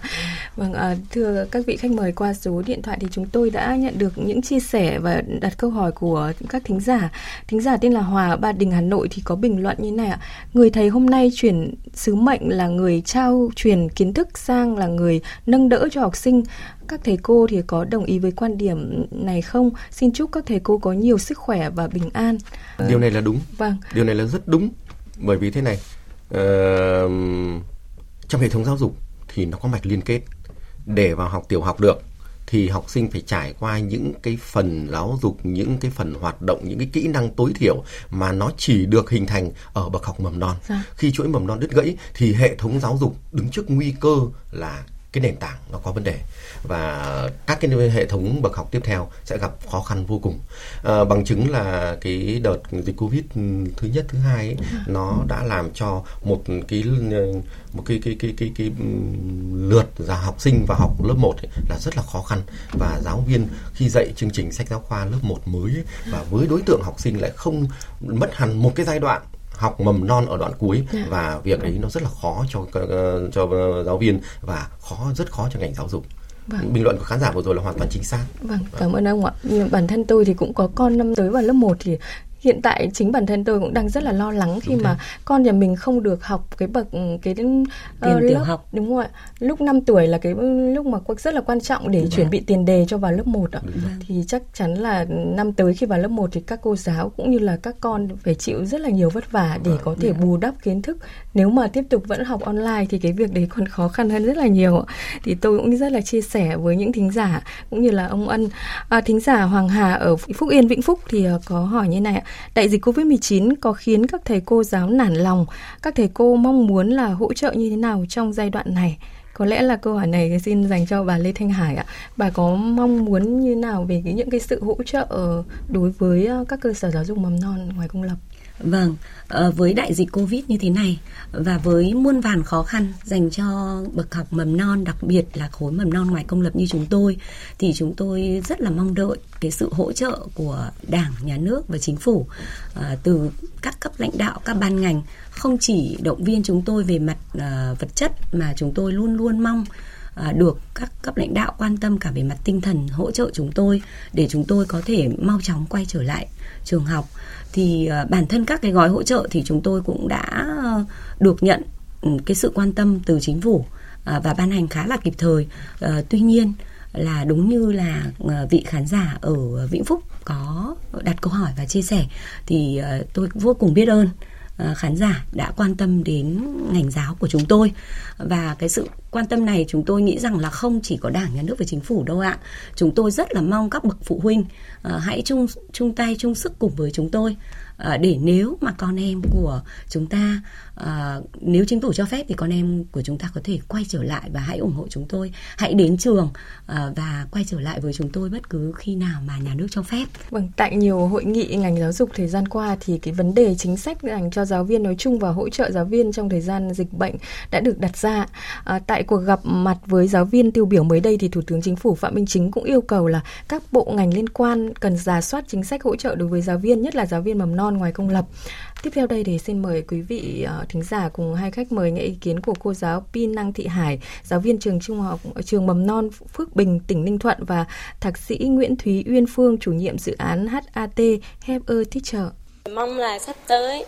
Vâng, à, thưa các vị khách mời qua số điện thoại thì chúng tôi đã nhận được những chia sẻ và đặt câu hỏi của các thính giả. Thính giả tên là Hòa ở Ba Đình Hà Nội thì có bình luận như này ạ. Người thầy hôm nay chuyển sứ mệnh là người trao truyền kiến thức sang là người nâng đỡ cho học sinh. Các thầy cô thì có đồng ý với quan điểm này không? Xin chúc các thầy cô có nhiều sức khỏe và bình an. Điều này là đúng. Vâng. Điều này là rất đúng. Bởi vì thế này, ờ, trong hệ thống giáo dục thì nó có mạch liên kết. Để vào học tiểu học được thì học sinh phải trải qua những cái phần giáo dục, những cái phần hoạt động, những cái kỹ năng tối thiểu mà nó chỉ được hình thành ở bậc học mầm non. Dạ. Khi chuỗi mầm non đứt gãy thì hệ thống giáo dục đứng trước nguy cơ là cái nền tảng nó có vấn đề. Và các cái hệ thống bậc học tiếp theo sẽ gặp khó khăn vô cùng. À, bằng chứng là cái đợt dịch covid thứ nhất thứ hai ấy, nó đã làm cho một cái một cái cái cái cái, cái, lượt ra học sinh vào học lớp 1 ấy, là rất là khó khăn. Và giáo viên khi dạy chương trình sách giáo khoa lớp 1 mới ấy, và với đối tượng học sinh lại không mất hẳn một cái giai đoạn học mầm non ở đoạn cuối Dạ. và việc ấy nó rất là khó cho cho giáo viên và khó rất khó cho ngành giáo dục. Vâng. Bình luận của khán giả vừa rồi là hoàn toàn chính xác. Vâng, cảm ơn ông ạ. Bản thân tôi thì cũng có con năm tới vào lớp 1 thì hiện tại chính bản thân tôi cũng đang rất là lo lắng khi mà con nhà mình không được học cái bậc cái Tiền ờ, tiểu lớp học. đúng rồi ạ. Lúc 5 tuổi là cái lúc mà rất là quan trọng để chuẩn bị tiền đề cho vào lớp 1 ạ. Thì chắc chắn là năm tới khi vào lớp 1 thì các cô giáo cũng như là các con phải chịu rất là nhiều vất vả để có thể bù đắp kiến thức. Nếu mà tiếp tục vẫn học online thì cái việc đấy còn khó khăn hơn rất là nhiều. ạ. Thì tôi cũng rất là chia sẻ với những thính giả cũng như là ông Ân. À, thính giả Hoàng Hà ở Phúc Yên Vĩnh Phúc thì ờ, có hỏi như này ạ. Đại dịch Covid-19 có khiến các thầy cô giáo nản lòng. Các thầy cô mong muốn là hỗ trợ như thế nào trong giai đoạn này? Có lẽ là câu hỏi này xin dành cho bà Lê Thanh Hải ạ. Bà có mong muốn như nào về những cái sự hỗ trợ ờ, đối với ờ, các cơ sở giáo dục mầm non ngoài công lập? Vâng, ờ, với đại dịch Covid như thế này và với muôn vàn khó khăn dành cho bậc học mầm non, đặc biệt là khối mầm non ngoài công lập như chúng tôi, thì chúng tôi rất là mong đợi cái sự hỗ trợ của Đảng, Nhà nước và Chính phủ ờ, từ các cấp lãnh đạo, các ban ngành. Không chỉ động viên chúng tôi về mặt ờ, vật chất mà chúng tôi luôn luôn mong được các cấp lãnh đạo quan tâm cả về mặt tinh thần hỗ trợ chúng tôi để chúng tôi có thể mau chóng quay trở lại trường học thì ờ, bản thân các cái gói hỗ trợ thì chúng tôi cũng đã ờ, được nhận ừ, cái sự quan tâm từ chính phủ ờ, và ban hành khá là kịp thời. Tuy nhiên là đúng như là vị khán giả ở Vĩnh Phúc có đặt câu hỏi và chia sẻ thì tôi vô cùng biết ơn. À, khán giả đã quan tâm đến ngành giáo của chúng tôi. Và cái sự quan tâm này chúng tôi nghĩ rằng là không chỉ có đảng, nhà nước và chính phủ đâu ạ. Chúng tôi rất là mong các bậc phụ huynh à, hãy chung chung tay, chung sức cùng với chúng tôi. À, để nếu mà con em của chúng ta à, nếu chính phủ cho phép thì con em của chúng ta có thể quay trở lại và hãy ủng hộ chúng tôi hãy đến trường à, và quay trở lại với chúng tôi bất cứ khi nào mà nhà nước cho phép Vâng, tại nhiều hội nghị ngành giáo dục thời gian qua thì cái vấn đề chính sách dành cho giáo viên nói chung và hỗ trợ giáo viên trong thời gian dịch bệnh đã được đặt ra. À, tại cuộc gặp mặt với giáo viên tiêu biểu mới đây thì Thủ tướng Chính phủ Phạm Minh Chính cũng yêu cầu là các bộ ngành liên quan cần giả soát chính sách hỗ trợ đối với giáo viên, nhất là giáo viên mầm non non ngoài công lập. Tiếp theo đây thì xin mời quý vị uh, thính giả cùng hai khách mời nghe ý kiến của cô giáo Pin Năng Thị Hải, giáo viên trường trung học trường mầm non Phước Bình, tỉnh Ninh Thuận và thạc sĩ Nguyễn Thúy Uyên Phương, chủ nhiệm dự án HAT Help a Teacher. Mong là sắp tới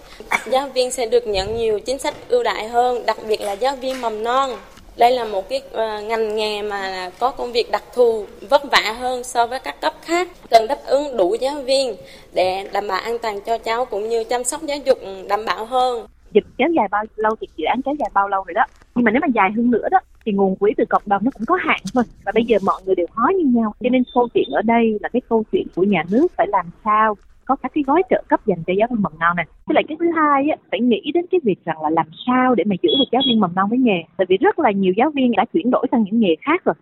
giáo viên sẽ được nhận nhiều chính sách ưu đại hơn, đặc biệt là giáo viên mầm non. Đây là một cái ờ, ngành nghề mà có công việc đặc thù, vất vả hơn so với các cấp khác. Cần đáp ứng đủ giáo viên để đảm bảo an toàn cho cháu cũng như chăm sóc giáo dục đảm bảo hơn. Dịch kéo dài bao lâu thì dự án kéo dài bao lâu rồi đó. Nhưng mà nếu mà dài hơn nữa đó thì nguồn quỹ từ cộng đồng nó cũng có hạn thôi và bây giờ mọi người đều khó như nhau cho nên câu chuyện ở đây là cái câu chuyện của nhà nước phải làm sao có các cái gói trợ cấp dành cho giáo viên mầm non này. Với lại cái thứ hai á, phải nghĩ đến cái việc rằng là làm sao để mà giữ được giáo viên mầm non với nghề. Tại vì rất là nhiều giáo viên đã chuyển đổi sang những nghề khác rồi.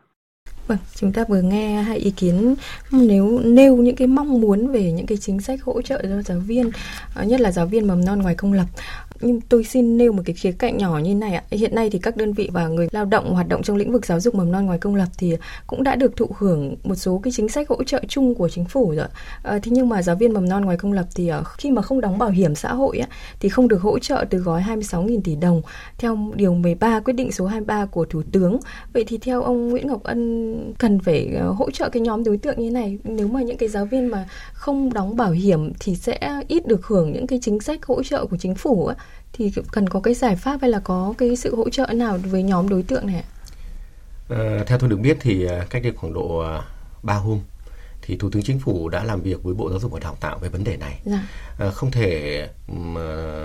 Vâng, chúng ta vừa nghe hai ý kiến nếu nêu những cái mong muốn về những cái chính sách hỗ trợ cho giáo viên, ờ, nhất là giáo viên mầm non ngoài công lập nhưng tôi xin nêu một cái khía cạnh nhỏ như này ạ. Hiện nay thì các đơn vị và người lao động hoạt động trong lĩnh vực giáo dục mầm non ngoài công lập thì cũng đã được thụ hưởng một số cái chính sách hỗ trợ chung của chính phủ rồi. À, thế nhưng mà giáo viên mầm non ngoài công lập thì ờ, khi mà không đóng bảo hiểm xã hội á, thì không được hỗ trợ từ gói 26.000 tỷ đồng theo điều 13 quyết định số 23 của Thủ tướng. Vậy thì theo ông Nguyễn Ngọc Ân cần phải ờ, hỗ trợ cái nhóm đối tượng như này nếu mà những cái giáo viên mà không đóng bảo hiểm thì sẽ ít được hưởng những cái chính sách hỗ trợ của chính phủ á thì cần có cái giải pháp hay là có cái sự hỗ trợ nào với nhóm đối tượng này ạ? À, theo tôi được biết thì ờ, cách đây khoảng độ 3 hôm thì Thủ tướng Chính phủ đã làm việc với Bộ Giáo dục và Đào tạo về vấn đề này. Dạ. À, không thể mà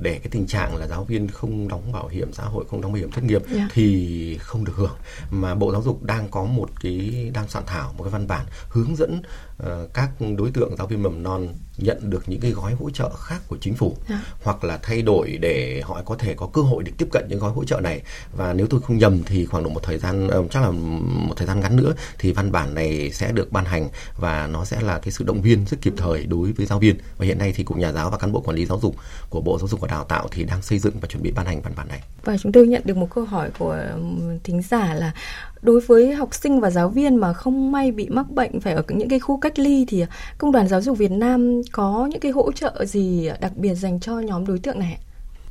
để cái tình trạng là giáo viên không đóng bảo hiểm xã hội, không đóng bảo hiểm thất nghiệp dạ. thì không được hưởng. Mà Bộ Giáo dục đang có một cái đang soạn thảo một cái văn bản hướng dẫn uh, các đối tượng giáo viên mầm non nhận được những cái gói hỗ trợ khác của chính phủ à. hoặc là thay đổi để họ có thể có cơ hội để tiếp cận những gói hỗ trợ này và nếu tôi không nhầm thì khoảng độ một thời gian ờ, chắc là một thời gian ngắn nữa thì văn bản này sẽ được ban hành và nó sẽ là cái sự động viên rất kịp thời đối với giáo viên và hiện nay thì cục nhà giáo và cán bộ quản lý giáo dục của bộ giáo dục và đào tạo thì đang xây dựng và chuẩn bị ban hành văn bản này và chúng tôi nhận được một câu hỏi của thính giả là đối với học sinh và giáo viên mà không may bị mắc bệnh phải ở những cái khu cách ly thì công đoàn giáo dục Việt Nam có những cái hỗ trợ gì đặc biệt dành cho nhóm đối tượng này?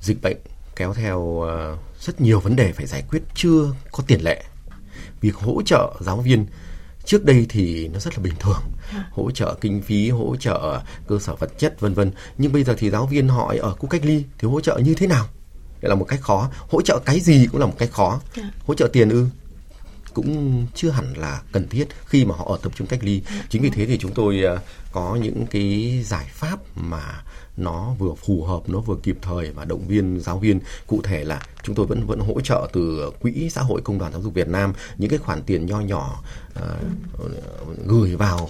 Dịch bệnh kéo theo ờ, rất nhiều vấn đề phải giải quyết chưa có tiền lệ. Việc hỗ trợ giáo viên trước đây thì nó rất là bình thường. À. hỗ trợ kinh phí hỗ trợ cơ sở vật chất vân vân. Nhưng bây giờ thì giáo viên họ ở khu cách ly thì hỗ trợ như thế nào? Đây là một cách khó. Hỗ trợ cái gì cũng là một cách khó. À. hỗ trợ tiền ư? Cũng chưa hẳn là cần thiết khi mà họ ở tập trung cách ly. Chính vì thế thì chúng tôi ờ, có những cái giải pháp mà nó vừa phù hợp nó vừa kịp thời và động viên giáo viên. Cụ thể là chúng tôi vẫn vẫn hỗ trợ từ quỹ xã hội công đoàn giáo dục Việt Nam những cái khoản tiền nho nhỏ uh, gửi vào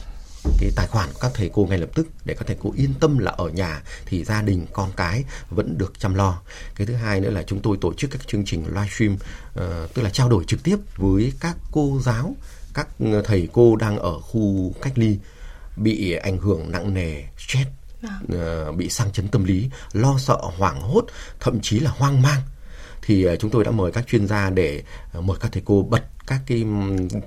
cái tài khoản của các thầy cô ngay lập tức để các thầy cô yên tâm là ở nhà thì gia đình con cái vẫn được chăm lo. Cái thứ hai nữa là chúng tôi tổ chức các chương trình livestream uh, ờ, tức là trao đổi trực tiếp với các cô giáo các thầy cô đang ở khu cách ly bị ảnh hưởng nặng nề stress uh, bị sang chấn tâm lý lo sợ hoảng hốt thậm chí là hoang mang thì uh, chúng tôi đã mời các chuyên gia để uh, mời các thầy cô bật các cái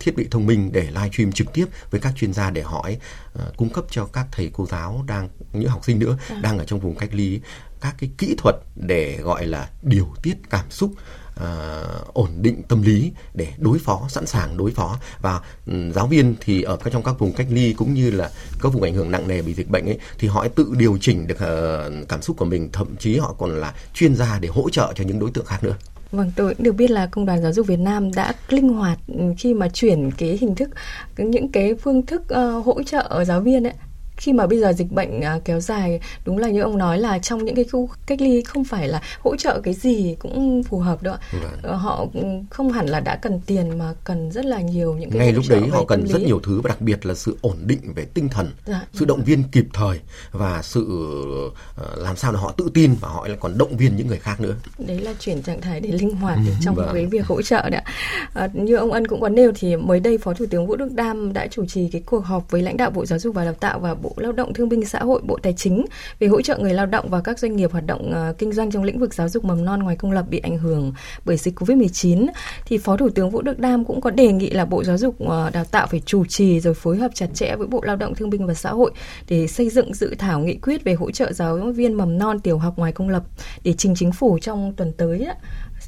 thiết bị thông minh để livestream trực tiếp với các chuyên gia để hỏi uh, cung cấp cho các thầy cô giáo đang những học sinh nữa à. đang ở trong vùng cách ly các cái kỹ thuật để gọi là điều tiết cảm xúc uh, ổn định tâm lý để đối phó sẵn sàng đối phó. Và um, giáo viên thì ở các trong các vùng cách ly cũng như là các vùng ảnh hưởng nặng nề bị dịch bệnh ấy thì họ tự điều chỉnh được uh, cảm xúc của mình. Thậm chí họ còn là chuyên gia để hỗ trợ cho những đối tượng khác nữa. Vâng, tôi cũng được biết là Công đoàn Giáo dục Việt Nam đã linh hoạt khi mà chuyển cái hình thức những cái phương thức uh, hỗ trợ giáo viên ấy khi mà bây giờ dịch bệnh à, kéo dài đúng là như ông nói là trong những cái khu cách ly không phải là hỗ trợ cái gì cũng phù hợp đâu ạ. Ờ, họ không hẳn là đã cần tiền mà cần rất là nhiều những cái ngay lúc đấy họ cần rất nhiều thứ và đặc biệt là sự ổn định về tinh thần dạ, sự động viên kịp thời và sự uh, làm sao để họ tự tin và họ lại còn động viên những người khác nữa. Đấy là chuyển trạng thái để linh hoạt ừ, trong vâng. cái việc hỗ trợ đấy ạ. À, như ông ân cũng có nêu thì mới đây phó thủ tướng vũ đức đam đã chủ trì cái cuộc họp với lãnh đạo bộ giáo dục và đào tạo và Bộ Lao động Thương binh Xã hội, Bộ Tài chính về hỗ trợ người lao động và các doanh nghiệp hoạt động uh, kinh doanh trong lĩnh vực giáo dục mầm non ngoài công lập bị ảnh hưởng bởi dịch Covid-19 thì Phó Thủ tướng Vũ Đức Đam cũng có đề nghị là Bộ Giáo dục uh, Đào tạo phải chủ trì rồi phối hợp chặt chẽ với Bộ Lao động Thương binh và Xã hội để xây dựng dự thảo nghị quyết về hỗ trợ giáo viên mầm non tiểu học ngoài công lập để trình chính phủ trong tuần tới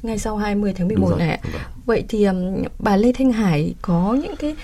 ngay sau 20 tháng 11 này. Vậy thì um, bà Lê Thanh Hải có những cái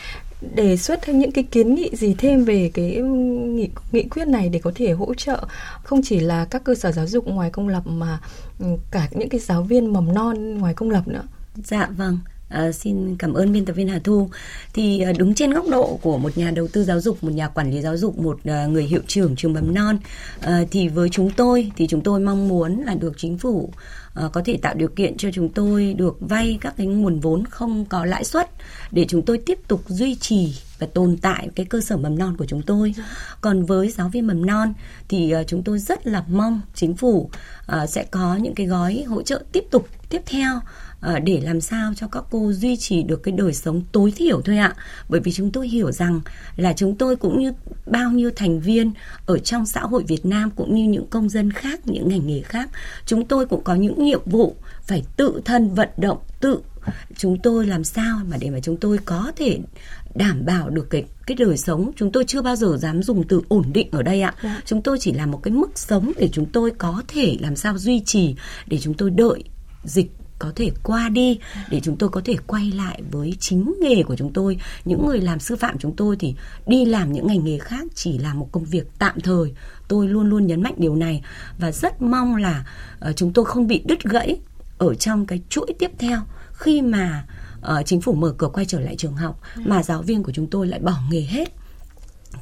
đề xuất thêm những cái kiến nghị gì thêm về cái nghị, nghị quyết này để có thể hỗ trợ không chỉ là các cơ sở giáo dục ngoài công lập mà ừ, cả những cái giáo viên mầm non ngoài công lập nữa. Dạ vâng. À, xin cảm ơn biên tập viên Hà Thu. Thì à, đứng trên góc độ của một nhà đầu tư giáo dục, một nhà quản lý giáo dục, một à, người hiệu trưởng trường mầm non, à, thì với chúng tôi thì chúng tôi mong muốn là được chính phủ À, có thể tạo điều kiện cho chúng tôi được vay các cái nguồn vốn không có lãi suất để chúng tôi tiếp tục duy trì và tồn tại cái cơ sở mầm non của chúng tôi. Còn với giáo viên mầm non thì uh, chúng tôi rất là mong chính phủ uh, sẽ có những cái gói hỗ trợ tiếp tục tiếp theo để làm sao cho các cô duy trì được cái đời sống tối thiểu thôi ạ. Bởi vì chúng tôi hiểu rằng là chúng tôi cũng như bao nhiêu thành viên ở trong xã hội Việt Nam cũng như những công dân khác, những ngành nghề khác, chúng tôi cũng có những nhiệm vụ phải tự thân vận động, tự chúng tôi làm sao mà để mà chúng tôi có thể đảm bảo được cái cái đời sống chúng tôi chưa bao giờ dám dùng từ ổn định ở đây ạ dạ. chúng tôi chỉ là một cái mức sống để chúng tôi có thể làm sao duy trì để chúng tôi đợi dịch có thể qua đi để chúng tôi có thể quay lại với chính nghề của chúng tôi. Những người làm sư phạm chúng tôi thì đi làm những ngành nghề khác chỉ là một công việc tạm thời. Tôi luôn luôn nhấn mạnh điều này và rất mong là uh, chúng tôi không bị đứt gãy ở trong cái chuỗi tiếp theo. Khi mà uh, chính phủ mở cửa quay trở lại trường học mà giáo viên của chúng tôi lại bỏ nghề hết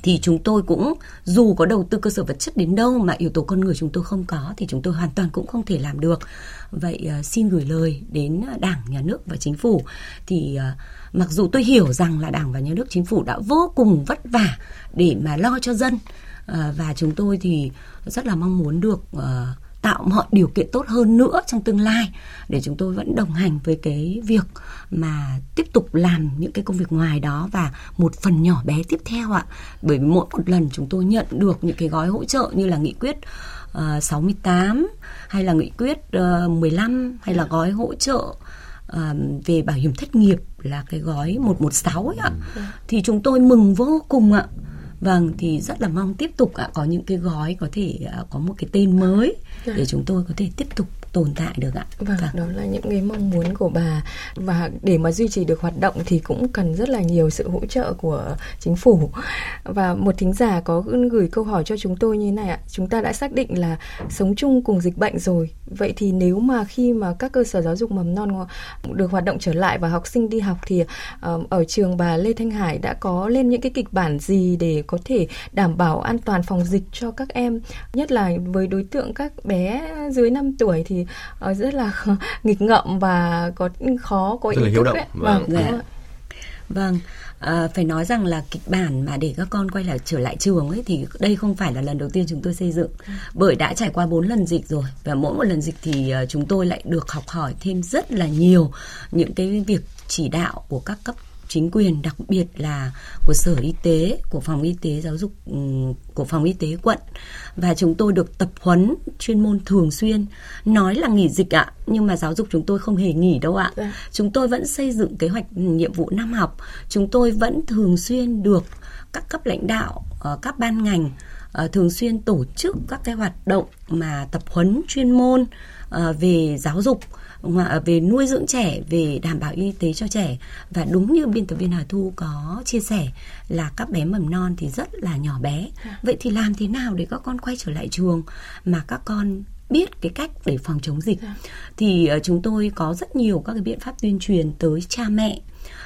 thì chúng tôi cũng dù có đầu tư cơ sở vật chất đến đâu mà yếu tố con người chúng tôi không có thì chúng tôi hoàn toàn cũng không thể làm được. Vậy ờ, xin gửi lời đến đảng nhà nước và chính phủ. Thì ờ, mặc dù tôi hiểu rằng là đảng và nhà nước chính phủ đã vô cùng vất vả để mà lo cho dân ờ, và chúng tôi thì rất là mong muốn được uh, tạo mọi điều kiện tốt hơn nữa trong tương lai để chúng tôi vẫn đồng hành với cái việc mà tiếp tục làm những cái công việc ngoài đó và một phần nhỏ bé tiếp theo ạ. Bởi vì mỗi một lần chúng tôi nhận được những cái gói hỗ trợ như là nghị quyết uh, 68 hay là nghị quyết uh, 15 hay là gói hỗ trợ uh, về bảo hiểm thất nghiệp là cái gói 116 ấy ạ. Ừ. thì chúng tôi mừng vô cùng ạ. Vâng thì rất là mong tiếp tục ạ có những cái gói có thể có một cái tên mới để dạ. chúng tôi có thể tiếp tục tồn tại được ạ. Vâng, vâng, đó là những cái mong muốn của bà và để mà duy trì được hoạt động thì cũng cần rất là nhiều sự hỗ trợ của chính phủ. Và một thính giả có gửi câu hỏi cho chúng tôi như thế này ạ. Chúng ta đã xác định là sống chung cùng dịch bệnh rồi. Vậy thì nếu mà khi mà các cơ sở giáo dục mầm non được hoạt động trở lại và học sinh đi học thì uh, ở trường bà Lê Thanh Hải đã có lên những cái kịch bản gì để có thể đảm bảo an toàn phòng dịch cho các em, nhất là với đối tượng các bé dưới 5 tuổi thì uh, rất là nghịch ngợm và có khó có rất ý thức ấy. Vâng, vâng. Dạ. vâng. À, phải nói rằng là kịch bản mà để các con quay lại trở lại trường ấy thì đây không phải là lần đầu tiên chúng tôi xây dựng. Bởi đã trải qua bốn lần dịch rồi và mỗi một lần dịch thì uh, chúng tôi lại được học hỏi thêm rất là nhiều những cái việc chỉ đạo của các cấp chính quyền đặc biệt là của sở y tế của phòng y tế giáo dục ừ, của phòng y tế quận. Và chúng tôi được tập huấn chuyên môn thường xuyên. Nói là nghỉ dịch ạ nhưng mà giáo dục chúng tôi không hề nghỉ đâu ạ. Dạ. chúng tôi vẫn xây dựng kế hoạch nhiệm vụ năm học. Chúng tôi vẫn thường xuyên được các cấp lãnh đạo ờ, các ban ngành ờ, thường xuyên tổ chức các cái hoạt động mà tập huấn chuyên môn ờ, về giáo dục về nuôi dưỡng trẻ về đảm bảo y tế cho trẻ. Và đúng như biên tập viên Hà Thu có chia sẻ là các bé mầm non thì rất là nhỏ bé. Dạ. vậy thì làm thế nào để các con quay trở lại trường mà các con biết cái cách để phòng chống dịch? Dạ. thì uh, chúng tôi có rất nhiều các cái biện pháp tuyên truyền tới cha mẹ.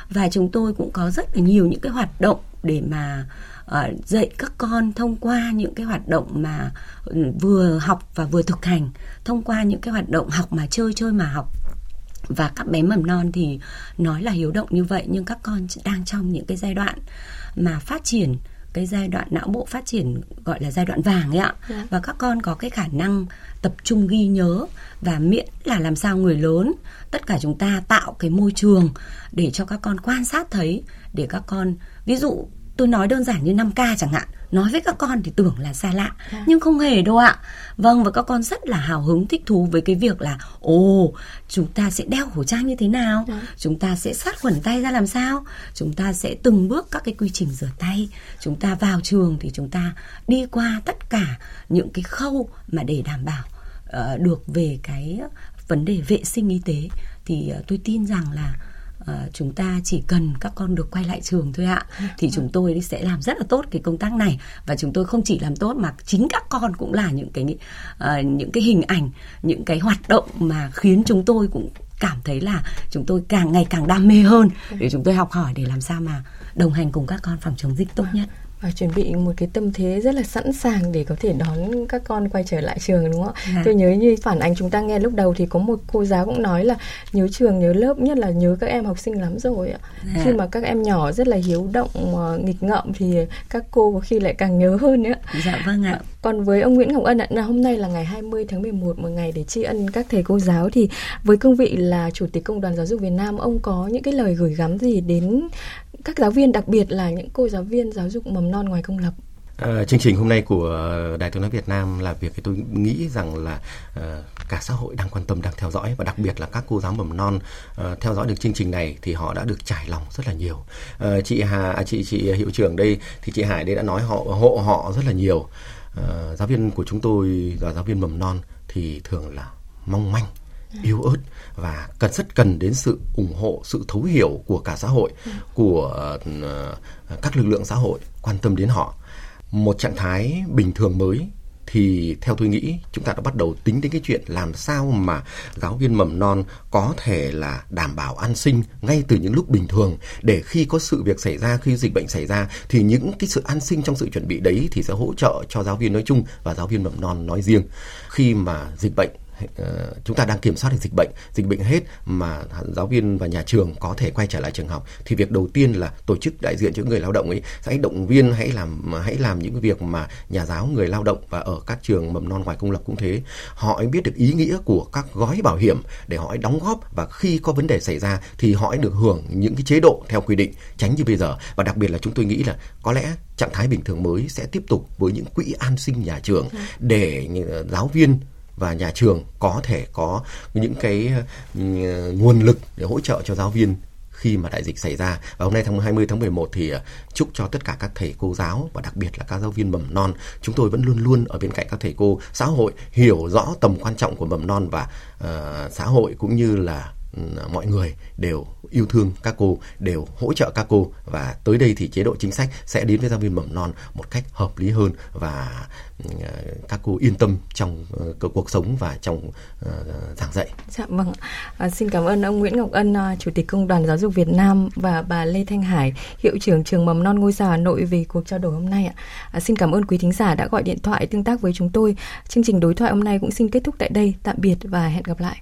Và chúng tôi cũng có rất là nhiều những cái hoạt động để mà uh, dạy các con thông qua những cái hoạt động mà ừ, vừa học và vừa thực hành thông qua những cái hoạt động học mà chơi chơi mà học và các bé mầm non thì nói là hiếu động như vậy nhưng các con đang trong những cái giai đoạn mà phát triển cái giai đoạn não bộ phát triển gọi là giai đoạn vàng ấy ạ yeah. Dạ. và các con có cái khả năng tập trung ghi nhớ và miễn là làm sao người lớn tất cả chúng ta tạo cái môi trường để cho các con quan sát thấy để các con ví dụ tôi nói đơn giản như 5K chẳng hạn. Nói với các con thì tưởng là xa lạ nhưng không hề đâu ạ. Vâng và các con rất là hào hứng thích thú với cái việc là ồ chúng ta sẽ đeo khẩu trang như thế nào? Chúng ta sẽ sát khuẩn tay ra làm sao? Chúng ta sẽ từng bước các cái quy trình rửa tay. Chúng ta vào trường thì chúng ta đi qua tất cả những cái khâu mà để đảm bảo uh, được về cái vấn đề vệ sinh y tế. Thì uh, tôi tin rằng là uh, chúng ta chỉ cần các con được quay lại trường thôi ạ. Thì chúng tôi sẽ làm rất là tốt cái công tác này. Và chúng tôi không chỉ làm tốt mà chính các con cũng là những cái uh, những cái hình ảnh những cái hoạt động mà khiến chúng tôi cũng cảm thấy là chúng tôi càng ngày càng đam mê hơn. Để chúng tôi học hỏi để làm sao mà đồng hành cùng các con phòng chống dịch tốt nhất và chuẩn bị một cái tâm thế rất là sẵn sàng để có thể đón các con quay trở lại trường đúng không ạ? À. Tôi nhớ như phản ánh chúng ta nghe lúc đầu thì có một cô giáo cũng nói là nhớ trường nhớ lớp nhất là nhớ các em học sinh lắm rồi ạ. À. Khi mà các em nhỏ rất là hiếu động nghịch ngợm thì các cô có khi lại càng nhớ hơn nữa. Dạ vâng ạ. Còn với ông Nguyễn Ngọc Ân ạ, là hôm nay là ngày 20 tháng 11 một ngày để tri ân các thầy cô giáo thì với cương vị là chủ tịch công đoàn giáo dục Việt Nam ông có những cái lời gửi gắm gì đến các giáo viên đặc biệt là những cô giáo viên giáo dục mầm non ngoài công lập À, chương trình hôm nay của Đài tiếng nói Việt Nam là việc tôi nghĩ rằng là à, cả xã hội đang quan tâm đang theo dõi và đặc biệt là các cô giáo mầm non à, theo dõi được chương trình này thì họ đã được trải lòng rất là nhiều. À, chị Hà à, chị chị hiệu trưởng đây thì chị Hải đây đã nói họ hộ họ rất là nhiều. À, giáo viên của chúng tôi là giáo viên mầm non thì thường là mong manh yếu ớt và cần rất cần đến sự ủng hộ, sự thấu hiểu của cả xã hội, của ờ, các lực lượng xã hội quan tâm đến họ. Một trạng thái bình thường mới thì theo tôi nghĩ chúng ta đã bắt đầu tính đến cái chuyện làm sao mà giáo viên mầm non có thể là đảm bảo an sinh ngay từ những lúc bình thường. Để khi có sự việc xảy ra, khi dịch bệnh xảy ra thì những cái sự an sinh trong sự chuẩn bị đấy thì sẽ hỗ trợ cho giáo viên nói chung và giáo viên mầm non nói riêng. Khi mà dịch bệnh chúng ta đang kiểm soát được dịch bệnh dịch bệnh hết mà giáo viên và nhà trường có thể quay trở lại trường học thì việc đầu tiên là tổ chức đại diện cho người lao động ấy hãy động viên hãy làm hãy làm những cái việc mà nhà giáo người lao động và ở các trường mầm non ngoài công lập cũng thế. Họ ấy biết được ý nghĩa của các gói bảo hiểm để họ đóng góp và khi có vấn đề xảy ra thì họ được hưởng những cái chế độ theo quy định tránh như bây giờ. Và đặc biệt là chúng tôi nghĩ là có lẽ trạng thái bình thường mới sẽ tiếp tục với những quỹ an sinh nhà trường để giáo viên và nhà trường có thể có những cái ừ, nguồn lực để hỗ trợ cho giáo viên khi mà đại dịch xảy ra. Và hôm nay tháng 20 tháng 11 thì ờ, chúc cho tất cả các thầy cô giáo và đặc biệt là các giáo viên mầm non chúng tôi vẫn luôn luôn ở bên cạnh các thầy cô. Xã hội hiểu rõ tầm quan trọng của mầm non và uh, xã hội cũng như là mọi người đều yêu thương các cô đều hỗ trợ các cô và tới đây thì chế độ chính sách sẽ đến với giáo viên mầm non một cách hợp lý hơn và ờ, các cô yên tâm trong ờ, cuộc sống và trong ờ, giảng dạy. Dạ vâng. À, xin cảm ơn ông Nguyễn Ngọc Ân, à, chủ tịch công đoàn giáo dục Việt Nam và bà Lê Thanh Hải, hiệu trưởng trường mầm non ngôi sao Hà Nội về cuộc trao đổi hôm nay ạ. À, xin cảm ơn quý thính giả đã gọi điện thoại tương tác với chúng tôi. Chương trình đối thoại hôm nay cũng xin kết thúc tại đây. Tạm biệt và hẹn gặp lại.